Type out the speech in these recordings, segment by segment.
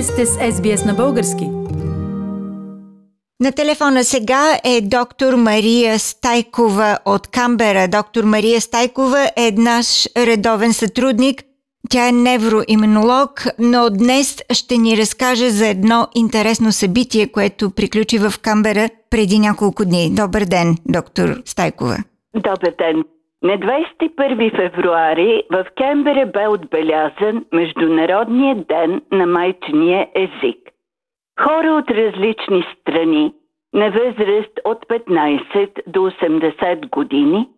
Вие сте с SBS на български. На телефона сега е доктор Мария Стайкова от Камбера. Доктор Мария Стайкова е наш редовен сътрудник. Тя е невроимунолог, но днес ще ни разкаже за едно интересно събитие, което приключи в Камбера преди няколко дни. Добър ден, доктор Стайкова. Добър ден. На 21 февруари в Кембере бе отбелязан Международния ден на майчиния език. Хора от различни страни, на възраст от 15 до 80 години,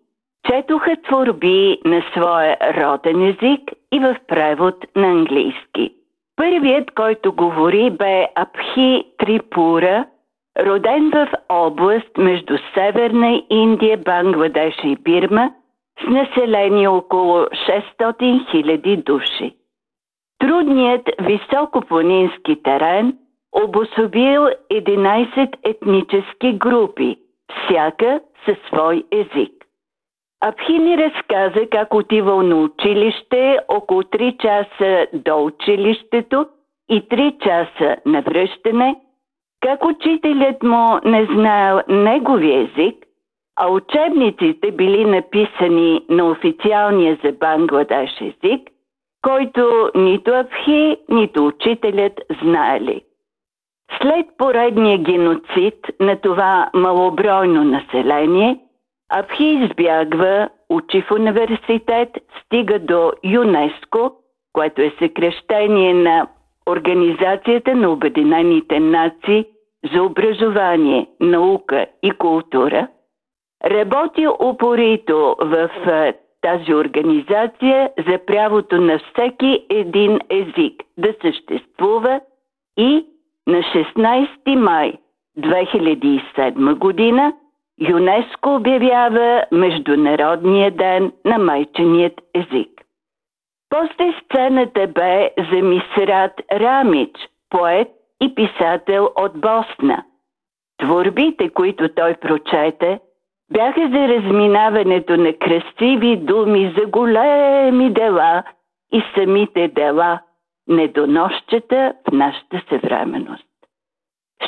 четоха творби на своя роден език и в превод на английски. Първият, който говори, бе Абхи Трипура, роден в област между Северна Индия, Бангладеш и Бирма – с население около 600 000 души. Трудният високопланински терен обособил 11 етнически групи, всяка със свой език. Абхини разказа как отивал на училище около 3 часа до училището и 3 часа на връщане, как учителят му не знаел негови език – а учебниците били написани на официалния за Бангладеш език, който нито Абхи, нито учителят знаели. След поредния геноцид на това малобройно население, Абхи избягва, учи в университет, стига до ЮНЕСКО, което е съкрещение на Организацията на Обединените нации за образование, наука и култура – Работи упорито в тази организация за правото на всеки един език да съществува и на 16 май 2007 година ЮНЕСКО обявява Международния ден на майченият език. После сцената бе за Мисрат Рамич, поет и писател от Босна. Творбите, които той прочете – бяха за разминаването на красиви думи за големи дела и самите дела, недоносчета в нашата съвременност.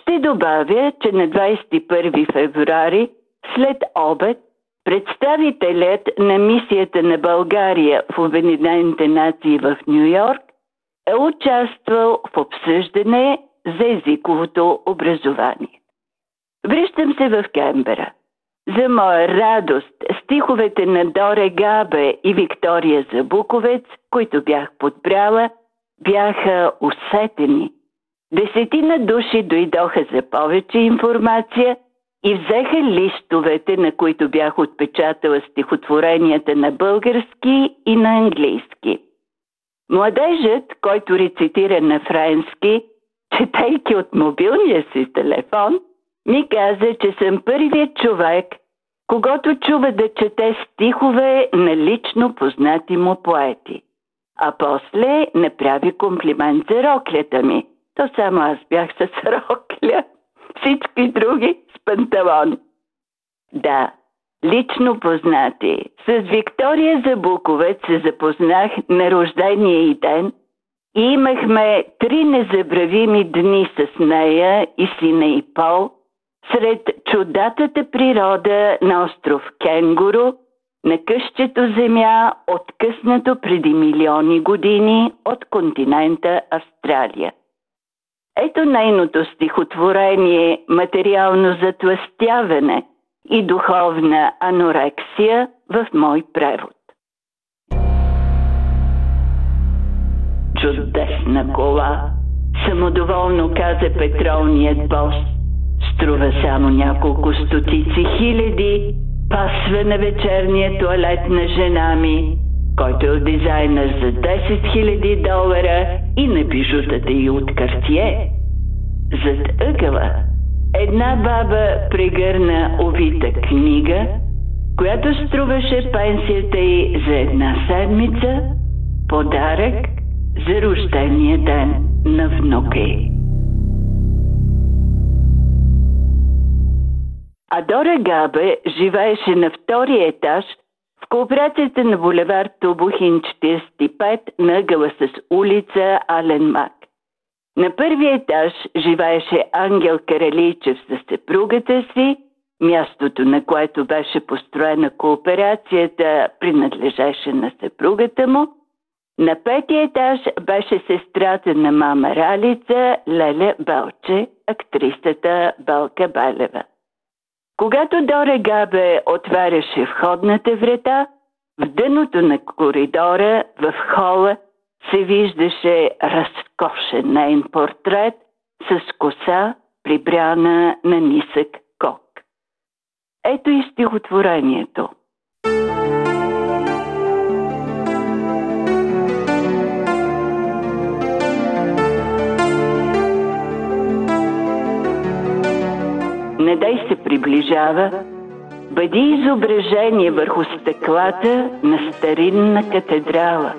Ще добавя, че на 21 февруари, след обед, представителят на мисията на България в Обединените нации в Нью Йорк е участвал в обсъждане за езиковото образование. Връщам се в Кембера – за моя радост, стиховете на Доре Габе и Виктория Забуковец, които бях подбрала, бяха усетени. Десетина души дойдоха за повече информация и взеха листовете, на които бях отпечатала стихотворенията на български и на английски. Младежът, който рецитира на френски, четейки от мобилния си телефон – ми каза, че съм първият човек, когато чува да чете стихове на лично познати му поети. А после направи комплимент за роклята ми. То само аз бях с рокля, всички други с панталон. Да, лично познати. С Виктория Забуковец се запознах на рождения и ден и имахме три незабравими дни с нея и сина и Пол – сред чудатата природа на остров Кенгуру, на къщето земя, откъснато преди милиони години от континента Австралия. Ето нейното стихотворение «Материално затластяване» и духовна анорексия в мой превод. Чудесна кола, самодоволно каза петролният бос – Струва само няколко стотици хиляди, пасва на вечерния туалет на жена ми, който е дизайнер за 10 000 долара и на бижутата и от картие. Зад ъгъла една баба прегърна овита книга, която струваше пенсията й за една седмица, подарък за рождения ден на внука й. Адора Габе живееше на втория етаж в кооперацията на булевар Тубухин 45 на ъгъла с улица Ален Мак. На първия етаж живееше Ангел Каралийчев със съпругата си, мястото на което беше построена кооперацията принадлежеше на съпругата му. На петия етаж беше сестрата на мама Ралица, Леля Белче, актрисата Белка Балева. Когато Дора Габе отваряше входната врата, в дъното на коридора, в хола, се виждаше разкошен нейн портрет с коса, прибрана на нисък кок. Ето и стихотворението. Не дай се приближава, бъди изображение върху стъклата на старинна катедрала,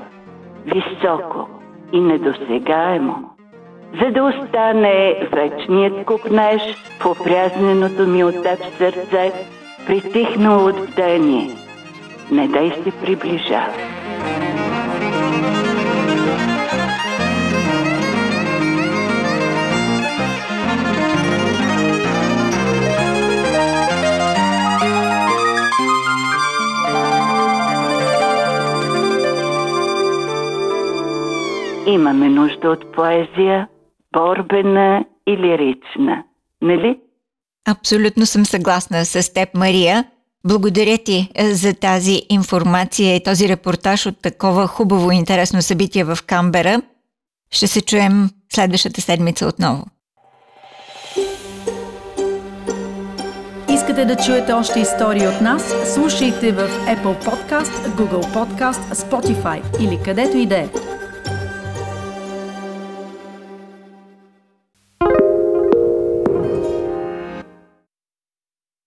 високо и недосегаемо, за да остане вечният купнеж в опрязненото ми от теб сърце, притихнало от бдение. Не дай се приближава. Имаме нужда от поезия, борбена и лирична. Нали? Абсолютно съм съгласна с теб, Мария. Благодаря ти е, за тази информация и този репортаж от такова хубаво и интересно събитие в Камбера. Ще се чуем следващата седмица отново. Искате да чуете още истории от нас? Слушайте в Apple Podcast, Google Podcast, Spotify или където и да е.